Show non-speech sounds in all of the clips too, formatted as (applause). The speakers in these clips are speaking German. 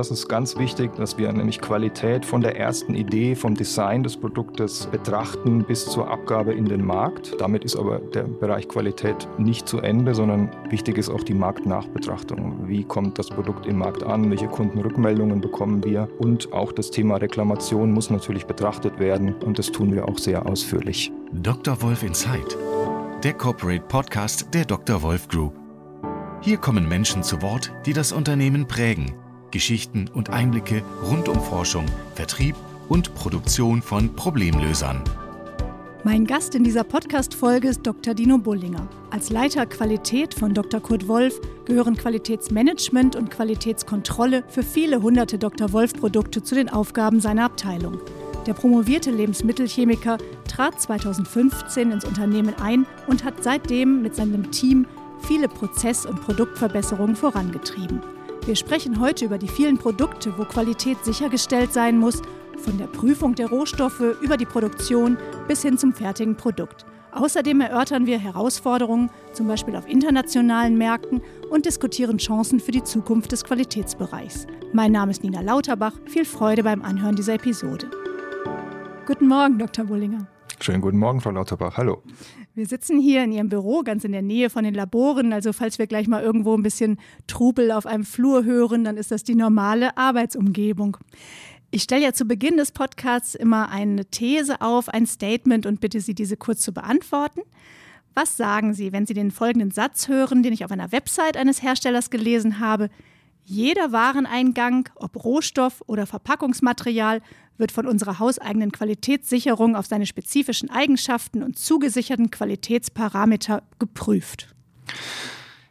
Das ist ganz wichtig, dass wir nämlich Qualität von der ersten Idee, vom Design des Produktes betrachten bis zur Abgabe in den Markt. Damit ist aber der Bereich Qualität nicht zu Ende, sondern wichtig ist auch die Marktnachbetrachtung. Wie kommt das Produkt im Markt an? Welche Kundenrückmeldungen bekommen wir? Und auch das Thema Reklamation muss natürlich betrachtet werden und das tun wir auch sehr ausführlich. Dr. Wolf Insight, der Corporate Podcast der Dr. Wolf Group. Hier kommen Menschen zu Wort, die das Unternehmen prägen. Geschichten und Einblicke rund um Forschung, Vertrieb und Produktion von Problemlösern. Mein Gast in dieser Podcast-Folge ist Dr. Dino Bullinger. Als Leiter Qualität von Dr. Kurt Wolf gehören Qualitätsmanagement und Qualitätskontrolle für viele hunderte Dr. Wolf-Produkte zu den Aufgaben seiner Abteilung. Der promovierte Lebensmittelchemiker trat 2015 ins Unternehmen ein und hat seitdem mit seinem Team viele Prozess- und Produktverbesserungen vorangetrieben. Wir sprechen heute über die vielen Produkte, wo Qualität sichergestellt sein muss, von der Prüfung der Rohstoffe über die Produktion bis hin zum fertigen Produkt. Außerdem erörtern wir Herausforderungen, zum Beispiel auf internationalen Märkten, und diskutieren Chancen für die Zukunft des Qualitätsbereichs. Mein Name ist Nina Lauterbach. Viel Freude beim Anhören dieser Episode. Guten Morgen, Dr. Bullinger. Schönen guten Morgen, Frau Lauterbach. Hallo. Wir sitzen hier in Ihrem Büro, ganz in der Nähe von den Laboren. Also falls wir gleich mal irgendwo ein bisschen Trubel auf einem Flur hören, dann ist das die normale Arbeitsumgebung. Ich stelle ja zu Beginn des Podcasts immer eine These auf, ein Statement und bitte Sie, diese kurz zu beantworten. Was sagen Sie, wenn Sie den folgenden Satz hören, den ich auf einer Website eines Herstellers gelesen habe? Jeder Wareneingang, ob Rohstoff oder Verpackungsmaterial, wird von unserer hauseigenen Qualitätssicherung auf seine spezifischen Eigenschaften und zugesicherten Qualitätsparameter geprüft.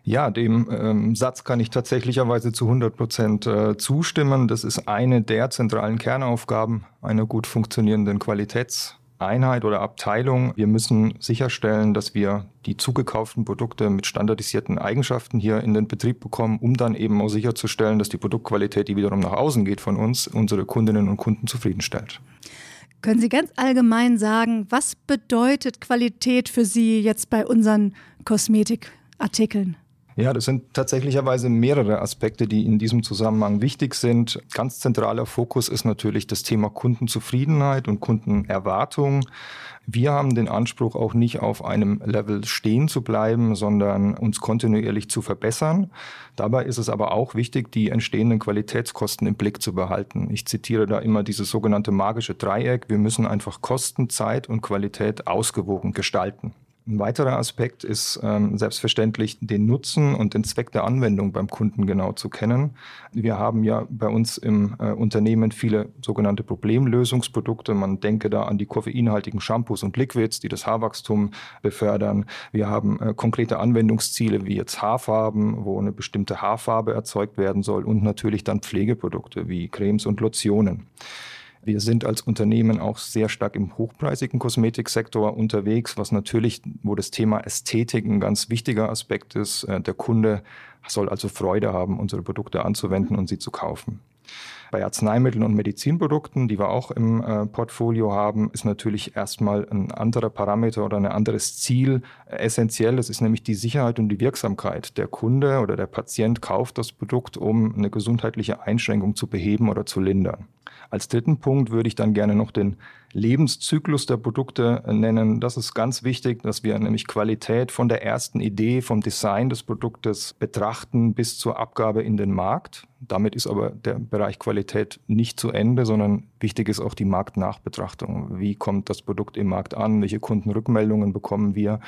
Ja, dem ähm, Satz kann ich tatsächlicherweise zu 100 Prozent äh, zustimmen. Das ist eine der zentralen Kernaufgaben einer gut funktionierenden Qualitäts- Einheit oder Abteilung. Wir müssen sicherstellen, dass wir die zugekauften Produkte mit standardisierten Eigenschaften hier in den Betrieb bekommen, um dann eben auch sicherzustellen, dass die Produktqualität, die wiederum nach außen geht von uns, unsere Kundinnen und Kunden zufriedenstellt. Können Sie ganz allgemein sagen, was bedeutet Qualität für Sie jetzt bei unseren Kosmetikartikeln? Ja, das sind tatsächlicherweise mehrere Aspekte, die in diesem Zusammenhang wichtig sind. Ganz zentraler Fokus ist natürlich das Thema Kundenzufriedenheit und Kundenerwartung. Wir haben den Anspruch, auch nicht auf einem Level stehen zu bleiben, sondern uns kontinuierlich zu verbessern. Dabei ist es aber auch wichtig, die entstehenden Qualitätskosten im Blick zu behalten. Ich zitiere da immer dieses sogenannte magische Dreieck. Wir müssen einfach Kosten, Zeit und Qualität ausgewogen gestalten. Ein weiterer Aspekt ist ähm, selbstverständlich den Nutzen und den Zweck der Anwendung beim Kunden genau zu kennen. Wir haben ja bei uns im äh, Unternehmen viele sogenannte Problemlösungsprodukte. Man denke da an die koffeinhaltigen Shampoos und Liquids, die das Haarwachstum befördern. Wir haben äh, konkrete Anwendungsziele wie jetzt Haarfarben, wo eine bestimmte Haarfarbe erzeugt werden soll und natürlich dann Pflegeprodukte wie Cremes und Lotionen. Wir sind als Unternehmen auch sehr stark im hochpreisigen Kosmetiksektor unterwegs, was natürlich, wo das Thema Ästhetik ein ganz wichtiger Aspekt ist. Äh, der Kunde soll also Freude haben, unsere Produkte anzuwenden und sie zu kaufen. Bei Arzneimitteln und Medizinprodukten, die wir auch im äh, Portfolio haben, ist natürlich erstmal ein anderer Parameter oder ein anderes Ziel äh, essentiell. Das ist nämlich die Sicherheit und die Wirksamkeit. Der Kunde oder der Patient kauft das Produkt, um eine gesundheitliche Einschränkung zu beheben oder zu lindern. Als dritten Punkt würde ich dann gerne noch den Lebenszyklus der Produkte nennen. Das ist ganz wichtig, dass wir nämlich Qualität von der ersten Idee, vom Design des Produktes betrachten bis zur Abgabe in den Markt. Damit ist aber der Bereich Qualität nicht zu Ende, sondern wichtig ist auch die Marktnachbetrachtung. Wie kommt das Produkt im Markt an? Welche Kundenrückmeldungen bekommen wir?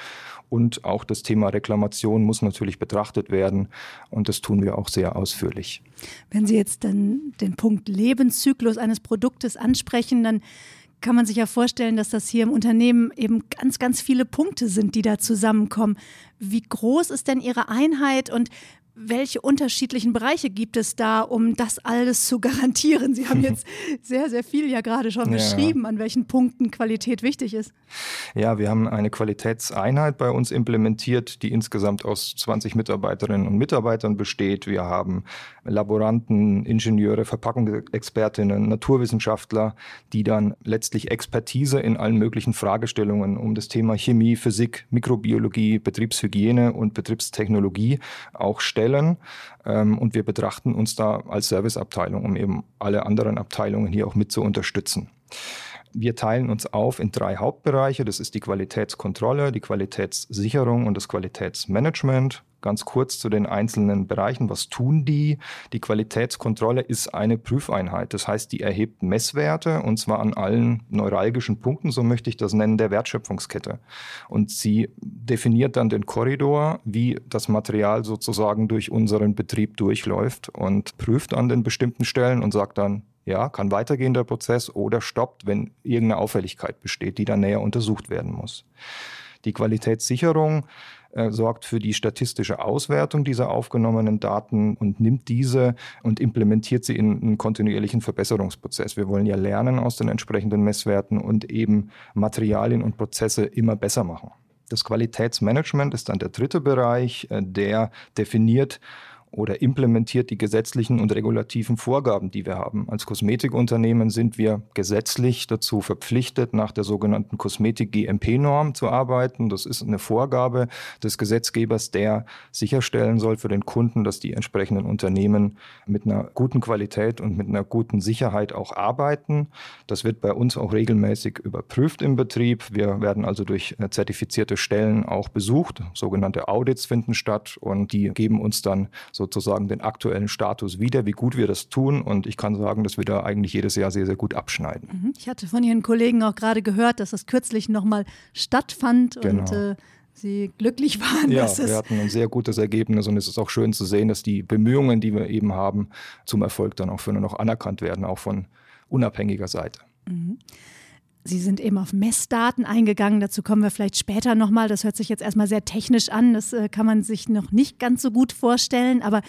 Und auch das Thema Reklamation muss natürlich betrachtet werden. Und das tun wir auch sehr ausführlich. Wenn Sie jetzt dann den Punkt Lebenszyklus eines Produktes ansprechen, dann kann man sich ja vorstellen, dass das hier im Unternehmen eben ganz, ganz viele Punkte sind, die da zusammenkommen. Wie groß ist denn Ihre Einheit und welche unterschiedlichen Bereiche gibt es da, um das alles zu garantieren? Sie haben (laughs) jetzt sehr, sehr viel ja gerade schon ja. beschrieben, an welchen Punkten Qualität wichtig ist. Ja, wir haben eine Qualitätseinheit bei uns implementiert, die insgesamt aus 20 Mitarbeiterinnen und Mitarbeitern besteht. Wir haben Laboranten, Ingenieure, Verpackungsexpertinnen, Naturwissenschaftler, die dann letztlich Expertise in allen möglichen Fragestellungen um das Thema Chemie, Physik, Mikrobiologie, Betriebshygiene und Betriebstechnologie auch stellen stellen. Ähm, und wir betrachten uns da als Serviceabteilung, um eben alle anderen Abteilungen hier auch mit zu unterstützen. Wir teilen uns auf in drei Hauptbereiche. Das ist die Qualitätskontrolle, die Qualitätssicherung und das Qualitätsmanagement. Ganz kurz zu den einzelnen Bereichen. Was tun die? Die Qualitätskontrolle ist eine Prüfeinheit. Das heißt, die erhebt Messwerte und zwar an allen neuralgischen Punkten, so möchte ich das nennen, der Wertschöpfungskette. Und sie definiert dann den Korridor, wie das Material sozusagen durch unseren Betrieb durchläuft und prüft an den bestimmten Stellen und sagt dann, ja, kann weitergehen der Prozess oder stoppt, wenn irgendeine Auffälligkeit besteht, die dann näher untersucht werden muss. Die Qualitätssicherung äh, sorgt für die statistische Auswertung dieser aufgenommenen Daten und nimmt diese und implementiert sie in einen kontinuierlichen Verbesserungsprozess. Wir wollen ja lernen aus den entsprechenden Messwerten und eben Materialien und Prozesse immer besser machen. Das Qualitätsmanagement ist dann der dritte Bereich, äh, der definiert, oder implementiert die gesetzlichen und regulativen Vorgaben, die wir haben. Als Kosmetikunternehmen sind wir gesetzlich dazu verpflichtet, nach der sogenannten Kosmetik-GMP-Norm zu arbeiten. Das ist eine Vorgabe des Gesetzgebers, der sicherstellen soll für den Kunden, dass die entsprechenden Unternehmen mit einer guten Qualität und mit einer guten Sicherheit auch arbeiten. Das wird bei uns auch regelmäßig überprüft im Betrieb. Wir werden also durch zertifizierte Stellen auch besucht. Sogenannte Audits finden statt und die geben uns dann sozusagen den aktuellen Status wieder, wie gut wir das tun. Und ich kann sagen, dass wir da eigentlich jedes Jahr sehr, sehr gut abschneiden. Mhm. Ich hatte von Ihren Kollegen auch gerade gehört, dass das kürzlich nochmal stattfand genau. und äh, Sie glücklich waren. Ja, wir hatten ein sehr gutes Ergebnis und es ist auch schön zu sehen, dass die Bemühungen, die wir eben haben, zum Erfolg dann auch für noch anerkannt werden, auch von unabhängiger Seite. Mhm. Sie sind eben auf Messdaten eingegangen. Dazu kommen wir vielleicht später nochmal. Das hört sich jetzt erstmal sehr technisch an. Das äh, kann man sich noch nicht ganz so gut vorstellen. Aber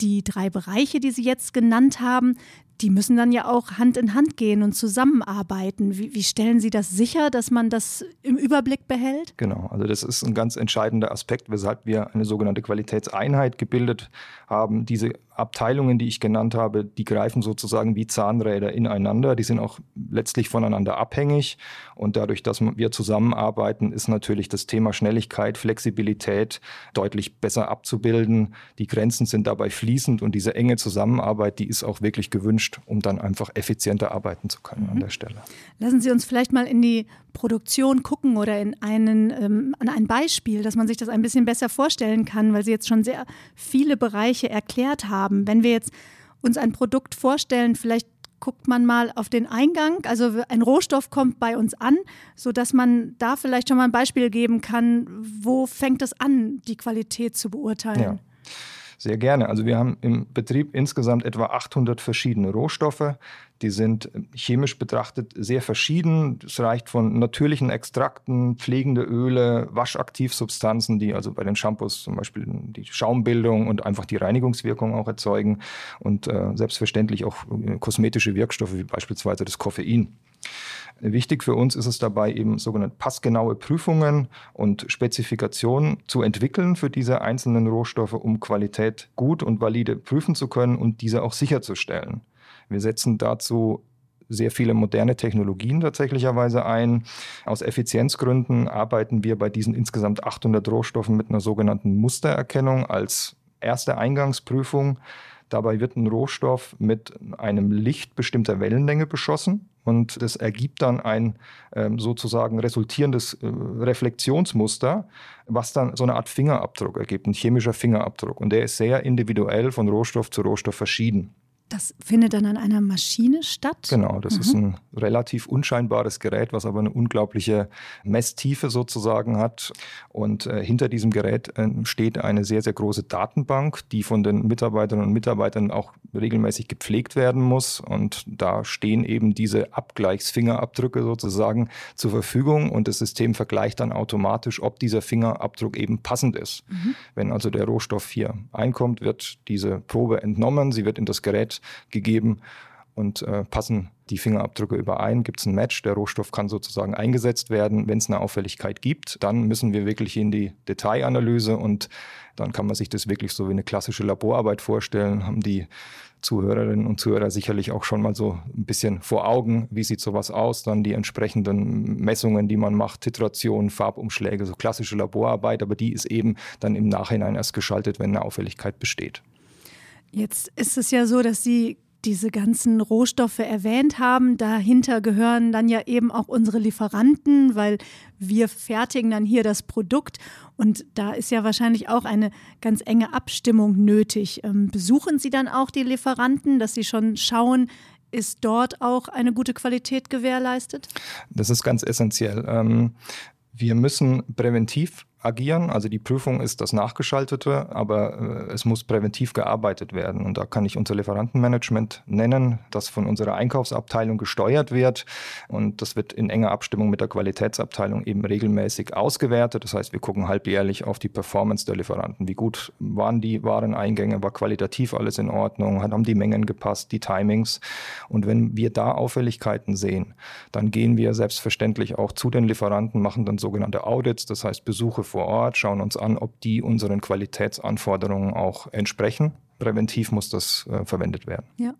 die drei Bereiche, die Sie jetzt genannt haben, die müssen dann ja auch Hand in Hand gehen und zusammenarbeiten. Wie, wie, stellen Sie das sicher, dass man das im Überblick behält? Genau, also das ist ein ganz entscheidender Aspekt, weshalb wir eine sogenannte Qualitätseinheit gebildet haben. Diese Abteilungen, die ich genannt habe, die greifen sozusagen wie Zahnräder ineinander. Die sind auch letztlich voneinander abhängig. Und dadurch, dass wir zusammenarbeiten, ist natürlich das Thema Schnelligkeit, Flexibilität deutlich besser abzubilden. Die Grenzen sind dabei fließend und diese enge Zusammenarbeit, die ist auch wirklich gewünscht, um dann einfach effizienter arbeiten zu können mhm. an der Stelle. Lassen Sie uns vielleicht mal in die Produktion gucken oder in einen, ähm, an ein Beispiel, dass man sich das ein bisschen besser vorstellen kann, weil Sie jetzt schon sehr viele Bereiche erklärt haben haben. Wenn wir jetzt uns ein Produkt vorstellen, vielleicht guckt man mal auf den Eingang. Also ein Rohstoff kommt bei uns an, sodass man da vielleicht schon mal ein Beispiel geben kann, wo fängt es an, die Qualität zu beurteilen. Ja. Sehr gerne. Also wir haben im Betrieb insgesamt etwa 800 verschiedene Rohstoffe. Die sind chemisch betrachtet sehr verschieden. Es reicht von natürlichen Extrakten, pflegende Öle, Waschaktivsubstanzen, die also bei den Shampoos zum Beispiel die Schaumbildung und einfach die Reinigungswirkung auch erzeugen und äh, selbstverständlich auch äh, kosmetische Wirkstoffe wie beispielsweise das Koffein. Wichtig für uns ist es dabei eben sogenannte passgenaue Prüfungen und Spezifikationen zu entwickeln für diese einzelnen Rohstoffe, um Qualität gut und valide prüfen zu können und diese auch sicherzustellen. Wir setzen dazu sehr viele moderne Technologien tatsächlicherweise ein. Aus Effizienzgründen arbeiten wir bei diesen insgesamt 800 Rohstoffen mit einer sogenannten Mustererkennung als erste Eingangsprüfung. Dabei wird ein Rohstoff mit einem Licht bestimmter Wellenlänge beschossen und das ergibt dann ein ähm, sozusagen resultierendes äh, Reflexionsmuster, was dann so eine Art Fingerabdruck ergibt, ein chemischer Fingerabdruck. Und der ist sehr individuell von Rohstoff zu Rohstoff verschieden. Das findet dann an einer Maschine statt? Genau, das mhm. ist ein relativ unscheinbares Gerät, was aber eine unglaubliche Messtiefe sozusagen hat. Und äh, hinter diesem Gerät äh, steht eine sehr, sehr große Datenbank, die von den Mitarbeiterinnen und Mitarbeitern auch regelmäßig gepflegt werden muss. Und da stehen eben diese Abgleichsfingerabdrücke sozusagen zur Verfügung und das System vergleicht dann automatisch, ob dieser Fingerabdruck eben passend ist. Mhm. Wenn also der Rohstoff hier einkommt, wird diese Probe entnommen, sie wird in das Gerät gegeben und äh, passen die Fingerabdrücke überein, gibt es ein Match, der Rohstoff kann sozusagen eingesetzt werden. Wenn es eine Auffälligkeit gibt, dann müssen wir wirklich in die Detailanalyse und dann kann man sich das wirklich so wie eine klassische Laborarbeit vorstellen, haben die Zuhörerinnen und Zuhörer sicherlich auch schon mal so ein bisschen vor Augen, wie sieht sowas aus, dann die entsprechenden Messungen, die man macht, Titrationen, Farbumschläge, so klassische Laborarbeit, aber die ist eben dann im Nachhinein erst geschaltet, wenn eine Auffälligkeit besteht. Jetzt ist es ja so, dass Sie diese ganzen Rohstoffe erwähnt haben. Dahinter gehören dann ja eben auch unsere Lieferanten, weil wir fertigen dann hier das Produkt. Und da ist ja wahrscheinlich auch eine ganz enge Abstimmung nötig. Ähm, besuchen Sie dann auch die Lieferanten, dass Sie schon schauen, ist dort auch eine gute Qualität gewährleistet? Das ist ganz essentiell. Ähm, wir müssen präventiv agieren. Also die Prüfung ist das Nachgeschaltete, aber äh, es muss präventiv gearbeitet werden. Und da kann ich unser Lieferantenmanagement nennen, das von unserer Einkaufsabteilung gesteuert wird. Und das wird in enger Abstimmung mit der Qualitätsabteilung eben regelmäßig ausgewertet. Das heißt, wir gucken halbjährlich auf die Performance der Lieferanten. Wie gut waren die Wareneingänge? War qualitativ alles in Ordnung? Haben die Mengen gepasst? Die Timings? Und wenn wir da Auffälligkeiten sehen, dann gehen wir selbstverständlich auch zu den Lieferanten, machen dann sogenannte Audits, das heißt Besuche vor Ort, schauen uns an, ob die unseren Qualitätsanforderungen auch entsprechen. Präventiv muss das äh, verwendet werden. Ja.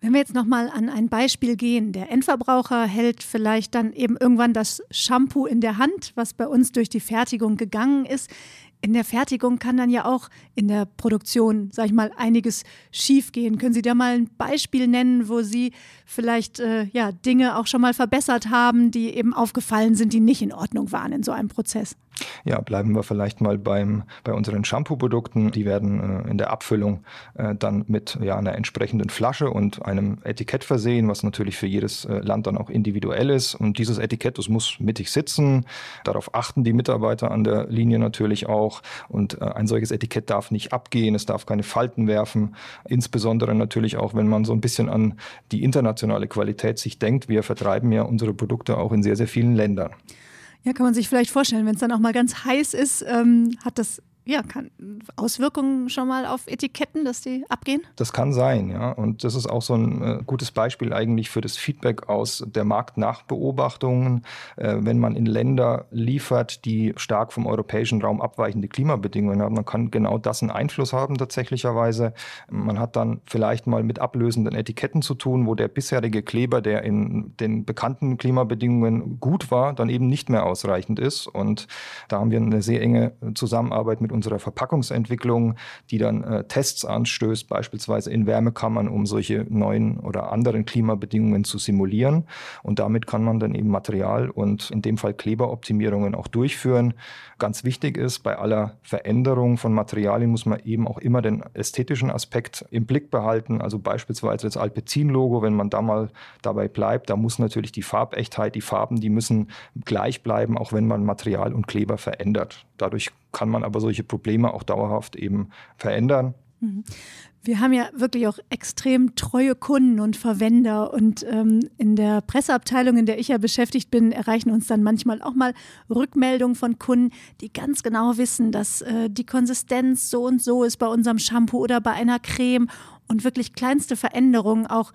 Wenn wir jetzt nochmal an ein Beispiel gehen, der Endverbraucher hält vielleicht dann eben irgendwann das Shampoo in der Hand, was bei uns durch die Fertigung gegangen ist in der Fertigung kann dann ja auch in der Produktion, sag ich mal, einiges schiefgehen. Können Sie da mal ein Beispiel nennen, wo Sie vielleicht äh, ja, Dinge auch schon mal verbessert haben, die eben aufgefallen sind, die nicht in Ordnung waren in so einem Prozess? Ja, bleiben wir vielleicht mal beim, bei unseren Shampoo-Produkten. Die werden äh, in der Abfüllung äh, dann mit ja, einer entsprechenden Flasche und einem Etikett versehen, was natürlich für jedes äh, Land dann auch individuell ist. Und dieses Etikett, das muss mittig sitzen. Darauf achten die Mitarbeiter an der Linie natürlich auch. Und äh, ein solches Etikett darf nicht abgehen, es darf keine Falten werfen. Insbesondere natürlich auch, wenn man so ein bisschen an die internationale Qualität sich denkt. Wir vertreiben ja unsere Produkte auch in sehr, sehr vielen Ländern. Ja, kann man sich vielleicht vorstellen, wenn es dann auch mal ganz heiß ist, ähm, hat das ja, kann Auswirkungen schon mal auf Etiketten, dass die abgehen? Das kann sein, ja. Und das ist auch so ein äh, gutes Beispiel eigentlich für das Feedback aus der Marktnachbeobachtungen. Äh, wenn man in Länder liefert, die stark vom europäischen Raum abweichende Klimabedingungen haben, dann kann genau das einen Einfluss haben tatsächlicherweise. Man hat dann vielleicht mal mit ablösenden Etiketten zu tun, wo der bisherige Kleber, der in den bekannten Klimabedingungen gut war, dann eben nicht mehr ausreichend ist. Und da haben wir eine sehr enge Zusammenarbeit mit unserer Verpackungsentwicklung, die dann äh, Tests anstößt, beispielsweise in Wärmekammern, um solche neuen oder anderen Klimabedingungen zu simulieren. Und damit kann man dann eben Material und in dem Fall Kleberoptimierungen auch durchführen. Ganz wichtig ist, bei aller Veränderung von Materialien muss man eben auch immer den ästhetischen Aspekt im Blick behalten. Also beispielsweise das Alpecin-Logo, wenn man da mal dabei bleibt, da muss natürlich die Farbechtheit, die Farben, die müssen gleich bleiben, auch wenn man Material und Kleber verändert. Dadurch kann man aber solche Probleme auch dauerhaft eben verändern. Mhm. Wir haben ja wirklich auch extrem treue Kunden und Verwender. Und ähm, in der Presseabteilung, in der ich ja beschäftigt bin, erreichen uns dann manchmal auch mal Rückmeldungen von Kunden, die ganz genau wissen, dass äh, die Konsistenz so und so ist bei unserem Shampoo oder bei einer Creme und wirklich kleinste Veränderungen auch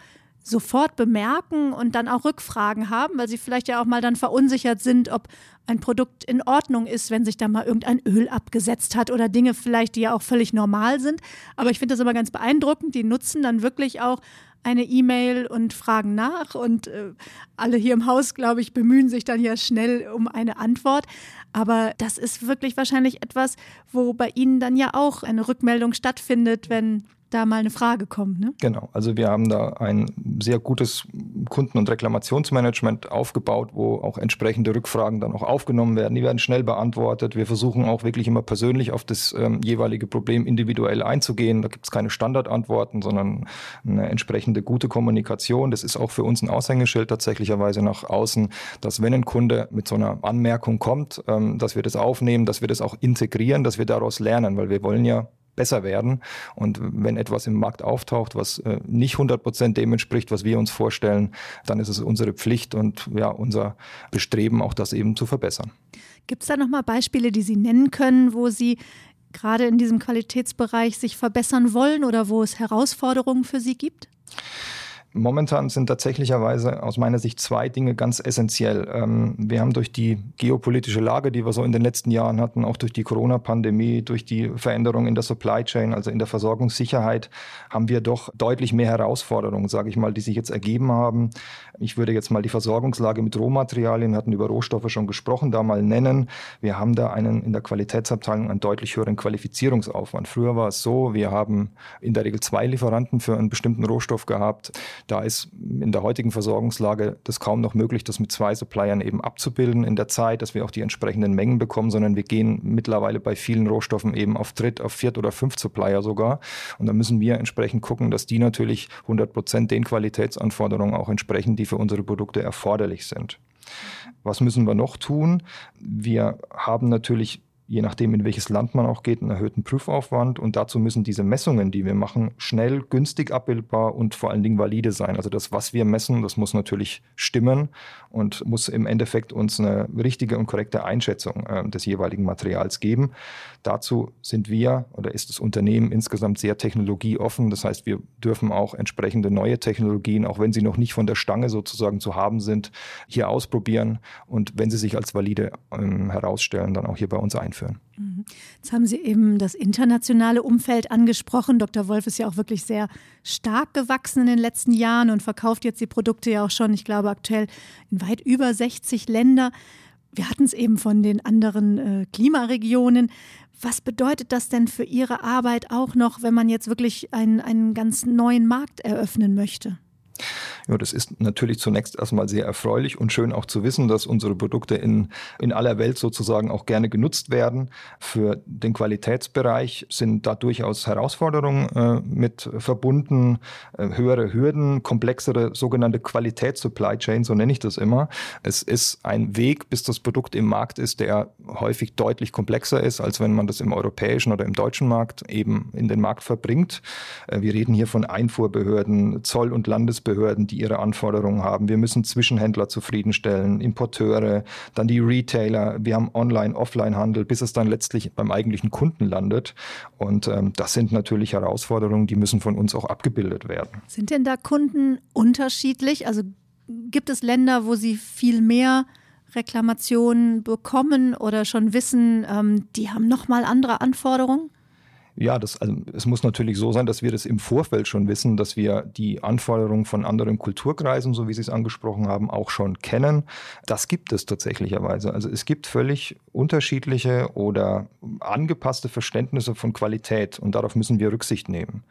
sofort bemerken und dann auch Rückfragen haben, weil sie vielleicht ja auch mal dann verunsichert sind, ob ein Produkt in Ordnung ist, wenn sich da mal irgendein Öl abgesetzt hat oder Dinge vielleicht, die ja auch völlig normal sind. Aber ich finde das immer ganz beeindruckend. Die nutzen dann wirklich auch eine E-Mail und fragen nach und äh, alle hier im Haus, glaube ich, bemühen sich dann ja schnell um eine Antwort. Aber das ist wirklich wahrscheinlich etwas, wo bei Ihnen dann ja auch eine Rückmeldung stattfindet, wenn da mal eine Frage kommt. Ne? Genau, also wir haben da ein sehr gutes Kunden- und Reklamationsmanagement aufgebaut, wo auch entsprechende Rückfragen dann auch aufgenommen werden. Die werden schnell beantwortet. Wir versuchen auch wirklich immer persönlich auf das ähm, jeweilige Problem individuell einzugehen. Da gibt es keine Standardantworten, sondern eine entsprechende gute Kommunikation. Das ist auch für uns ein Aushängeschild tatsächlicherweise nach außen, dass wenn ein Kunde mit so einer Anmerkung kommt, ähm, dass wir das aufnehmen, dass wir das auch integrieren, dass wir daraus lernen, weil wir wollen ja besser werden. Und wenn etwas im Markt auftaucht, was äh, nicht 100 Prozent dem entspricht, was wir uns vorstellen, dann ist es unsere Pflicht und ja, unser Bestreben, auch das eben zu verbessern. Gibt es da nochmal Beispiele, die Sie nennen können, wo Sie gerade in diesem Qualitätsbereich sich verbessern wollen oder wo es Herausforderungen für Sie gibt? Momentan sind tatsächlicherweise aus meiner Sicht zwei Dinge ganz essentiell. Ähm, wir haben durch die geopolitische Lage, die wir so in den letzten Jahren hatten, auch durch die Corona-Pandemie, durch die Veränderungen in der Supply Chain, also in der Versorgungssicherheit, haben wir doch deutlich mehr Herausforderungen, sage ich mal, die sich jetzt ergeben haben. Ich würde jetzt mal die Versorgungslage mit Rohmaterialien, hatten über Rohstoffe schon gesprochen, da mal nennen. Wir haben da einen in der Qualitätsabteilung einen deutlich höheren Qualifizierungsaufwand. Früher war es so, wir haben in der Regel zwei Lieferanten für einen bestimmten Rohstoff gehabt. Da ist in der heutigen Versorgungslage das kaum noch möglich, das mit zwei Suppliern eben abzubilden in der Zeit, dass wir auch die entsprechenden Mengen bekommen, sondern wir gehen mittlerweile bei vielen Rohstoffen eben auf Dritt, auf Viert oder Fünft Supplier sogar. Und da müssen wir entsprechend gucken, dass die natürlich 100 Prozent den Qualitätsanforderungen auch entsprechen, die für unsere Produkte erforderlich sind. Was müssen wir noch tun? Wir haben natürlich je nachdem, in welches Land man auch geht, einen erhöhten Prüfaufwand. Und dazu müssen diese Messungen, die wir machen, schnell, günstig abbildbar und vor allen Dingen valide sein. Also das, was wir messen, das muss natürlich stimmen und muss im Endeffekt uns eine richtige und korrekte Einschätzung äh, des jeweiligen Materials geben. Dazu sind wir oder ist das Unternehmen insgesamt sehr technologieoffen. Das heißt, wir dürfen auch entsprechende neue Technologien, auch wenn sie noch nicht von der Stange sozusagen zu haben sind, hier ausprobieren und wenn sie sich als valide ähm, herausstellen, dann auch hier bei uns einführen. Mhm. Jetzt haben Sie eben das internationale Umfeld angesprochen. Dr. Wolf ist ja auch wirklich sehr stark gewachsen in den letzten Jahren und verkauft jetzt die Produkte ja auch schon, ich glaube, aktuell in weit über 60 Länder. Wir hatten es eben von den anderen äh, Klimaregionen. Was bedeutet das denn für Ihre Arbeit auch noch, wenn man jetzt wirklich einen, einen ganz neuen Markt eröffnen möchte? Ja, das ist natürlich zunächst erstmal sehr erfreulich und schön auch zu wissen, dass unsere Produkte in, in aller Welt sozusagen auch gerne genutzt werden. Für den Qualitätsbereich sind da durchaus Herausforderungen äh, mit verbunden, äh, höhere Hürden, komplexere sogenannte Qualitätssupply Chain, so nenne ich das immer. Es ist ein Weg, bis das Produkt im Markt ist, der häufig deutlich komplexer ist, als wenn man das im europäischen oder im deutschen Markt eben in den Markt verbringt. Äh, wir reden hier von Einfuhrbehörden, Zoll- und Landesbehörden, die ihre Anforderungen haben. Wir müssen Zwischenhändler zufriedenstellen, Importeure, dann die Retailer. Wir haben Online-, Offline-Handel, bis es dann letztlich beim eigentlichen Kunden landet. Und ähm, das sind natürlich Herausforderungen, die müssen von uns auch abgebildet werden. Sind denn da Kunden unterschiedlich? Also gibt es Länder, wo sie viel mehr Reklamationen bekommen oder schon wissen, ähm, die haben nochmal andere Anforderungen? Ja, das, also es muss natürlich so sein, dass wir das im Vorfeld schon wissen, dass wir die Anforderungen von anderen Kulturkreisen, so wie Sie es angesprochen haben, auch schon kennen. Das gibt es tatsächlicherweise. Also es gibt völlig unterschiedliche oder angepasste Verständnisse von Qualität und darauf müssen wir Rücksicht nehmen.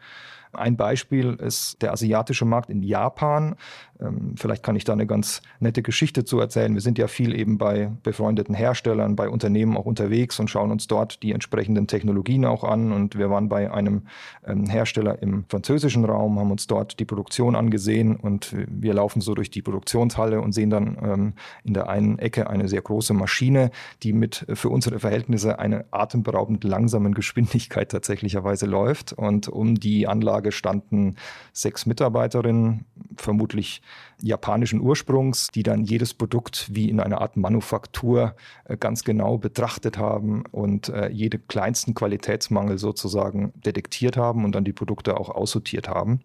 Ein Beispiel ist der asiatische Markt in Japan. Ähm, vielleicht kann ich da eine ganz nette Geschichte zu erzählen. Wir sind ja viel eben bei befreundeten Herstellern, bei Unternehmen auch unterwegs und schauen uns dort die entsprechenden Technologien auch an. Und wir waren bei einem ähm, Hersteller im französischen Raum, haben uns dort die Produktion angesehen und wir laufen so durch die Produktionshalle und sehen dann ähm, in der einen Ecke eine sehr große Maschine, die mit äh, für unsere Verhältnisse eine atemberaubend langsamen Geschwindigkeit tatsächlicherweise läuft. Und um die Anlage standen sechs Mitarbeiterinnen, vermutlich japanischen Ursprungs, die dann jedes Produkt wie in einer Art Manufaktur äh, ganz genau betrachtet haben und äh, jede kleinsten Qualitätsmangel sozusagen detektiert haben und dann die Produkte auch aussortiert haben.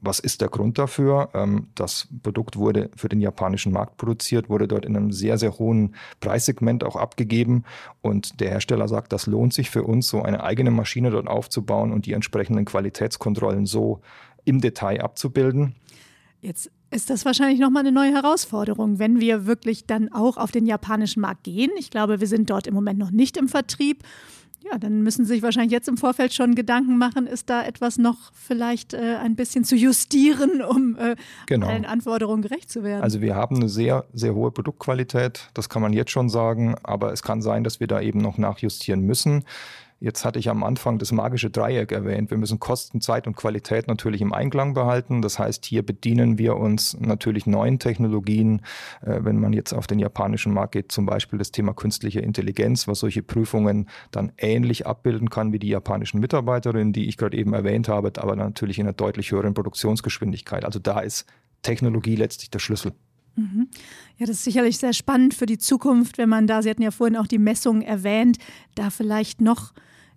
Was ist der Grund dafür? Ähm, das Produkt wurde für den japanischen Markt produziert, wurde dort in einem sehr, sehr hohen Preissegment auch abgegeben und der Hersteller sagt, das lohnt sich für uns, so eine eigene Maschine dort aufzubauen und die entsprechenden Qualitätskontrollen so im Detail abzubilden. Jetzt ist das wahrscheinlich nochmal eine neue Herausforderung, wenn wir wirklich dann auch auf den japanischen Markt gehen. Ich glaube, wir sind dort im Moment noch nicht im Vertrieb. Ja, dann müssen Sie sich wahrscheinlich jetzt im Vorfeld schon Gedanken machen, ist da etwas noch vielleicht äh, ein bisschen zu justieren, um äh, genau. allen Anforderungen gerecht zu werden? Also wir haben eine sehr, sehr hohe Produktqualität, das kann man jetzt schon sagen, aber es kann sein, dass wir da eben noch nachjustieren müssen. Jetzt hatte ich am Anfang das magische Dreieck erwähnt. Wir müssen Kosten, Zeit und Qualität natürlich im Einklang behalten. Das heißt, hier bedienen wir uns natürlich neuen Technologien. Äh, wenn man jetzt auf den japanischen Markt geht, zum Beispiel das Thema künstliche Intelligenz, was solche Prüfungen dann ähnlich abbilden kann wie die japanischen Mitarbeiterinnen, die ich gerade eben erwähnt habe, aber natürlich in einer deutlich höheren Produktionsgeschwindigkeit. Also da ist Technologie letztlich der Schlüssel. Mhm. Ja, das ist sicherlich sehr spannend für die Zukunft, wenn man da, Sie hatten ja vorhin auch die Messungen erwähnt, da vielleicht noch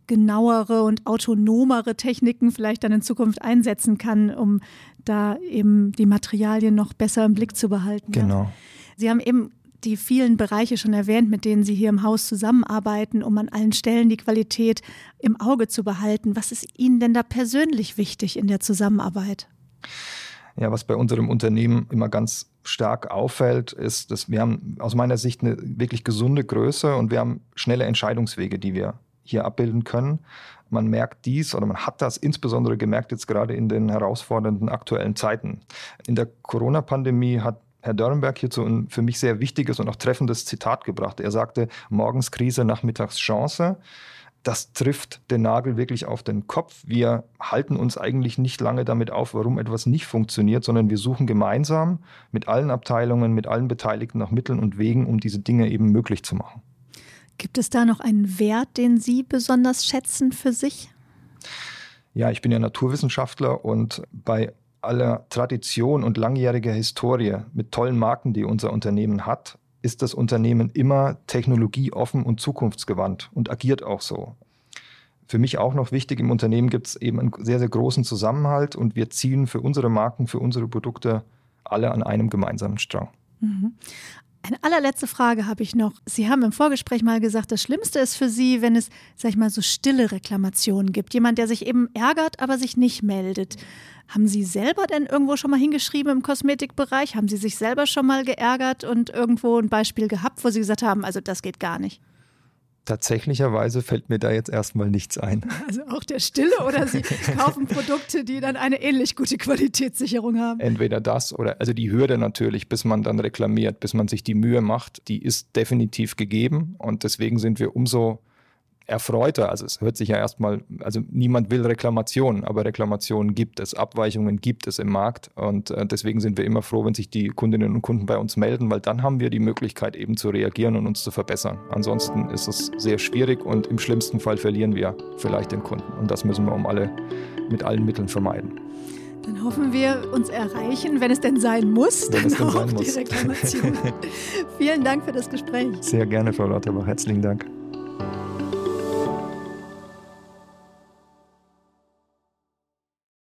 genauere und autonomere Techniken vielleicht dann in Zukunft einsetzen kann, um da eben die Materialien noch besser im Blick zu behalten. Genau. Ja. Sie haben eben die vielen Bereiche schon erwähnt, mit denen Sie hier im Haus zusammenarbeiten, um an allen Stellen die Qualität im Auge zu behalten. Was ist Ihnen denn da persönlich wichtig in der Zusammenarbeit? Ja, was bei unserem Unternehmen immer ganz stark auffällt, ist, dass wir haben aus meiner Sicht eine wirklich gesunde Größe und wir haben schnelle Entscheidungswege, die wir hier abbilden können. Man merkt dies oder man hat das insbesondere gemerkt jetzt gerade in den herausfordernden aktuellen Zeiten. In der Corona-Pandemie hat Herr Dörrenberg hierzu ein für mich sehr wichtiges und auch treffendes Zitat gebracht. Er sagte, morgens Krise, nachmittags Chance das trifft den Nagel wirklich auf den Kopf. Wir halten uns eigentlich nicht lange damit auf, warum etwas nicht funktioniert, sondern wir suchen gemeinsam mit allen Abteilungen, mit allen Beteiligten nach Mitteln und Wegen, um diese Dinge eben möglich zu machen. Gibt es da noch einen Wert, den Sie besonders schätzen für sich? Ja, ich bin ja Naturwissenschaftler und bei aller Tradition und langjähriger Historie mit tollen Marken, die unser Unternehmen hat, ist das Unternehmen immer technologieoffen und zukunftsgewandt und agiert auch so. Für mich auch noch wichtig, im Unternehmen gibt es eben einen sehr, sehr großen Zusammenhalt und wir ziehen für unsere Marken, für unsere Produkte alle an einem gemeinsamen Strang. Mhm. Eine allerletzte Frage habe ich noch. Sie haben im Vorgespräch mal gesagt, das Schlimmste ist für Sie, wenn es, sag ich mal, so stille Reklamationen gibt. Jemand, der sich eben ärgert, aber sich nicht meldet. Haben Sie selber denn irgendwo schon mal hingeschrieben im Kosmetikbereich? Haben Sie sich selber schon mal geärgert und irgendwo ein Beispiel gehabt, wo Sie gesagt haben, also das geht gar nicht? Tatsächlicherweise fällt mir da jetzt erstmal nichts ein. (laughs) Also auch der Stille oder Sie kaufen Produkte, die dann eine ähnlich gute Qualitätssicherung haben? Entweder das oder, also die Hürde natürlich, bis man dann reklamiert, bis man sich die Mühe macht, die ist definitiv gegeben und deswegen sind wir umso erfreuter. Also es hört sich ja erstmal, also niemand will Reklamationen, aber Reklamationen gibt es, Abweichungen gibt es im Markt und äh, deswegen sind wir immer froh, wenn sich die Kundinnen und Kunden bei uns melden, weil dann haben wir die Möglichkeit eben zu reagieren und uns zu verbessern. Ansonsten ist es sehr schwierig und im schlimmsten Fall verlieren wir vielleicht den Kunden und das müssen wir um alle mit allen Mitteln vermeiden. Dann hoffen wir, uns erreichen, wenn es denn sein muss, wenn dann denn auch die muss. Reklamation. (laughs) Vielen Dank für das Gespräch. Sehr gerne, Frau Lauterbach. Herzlichen Dank.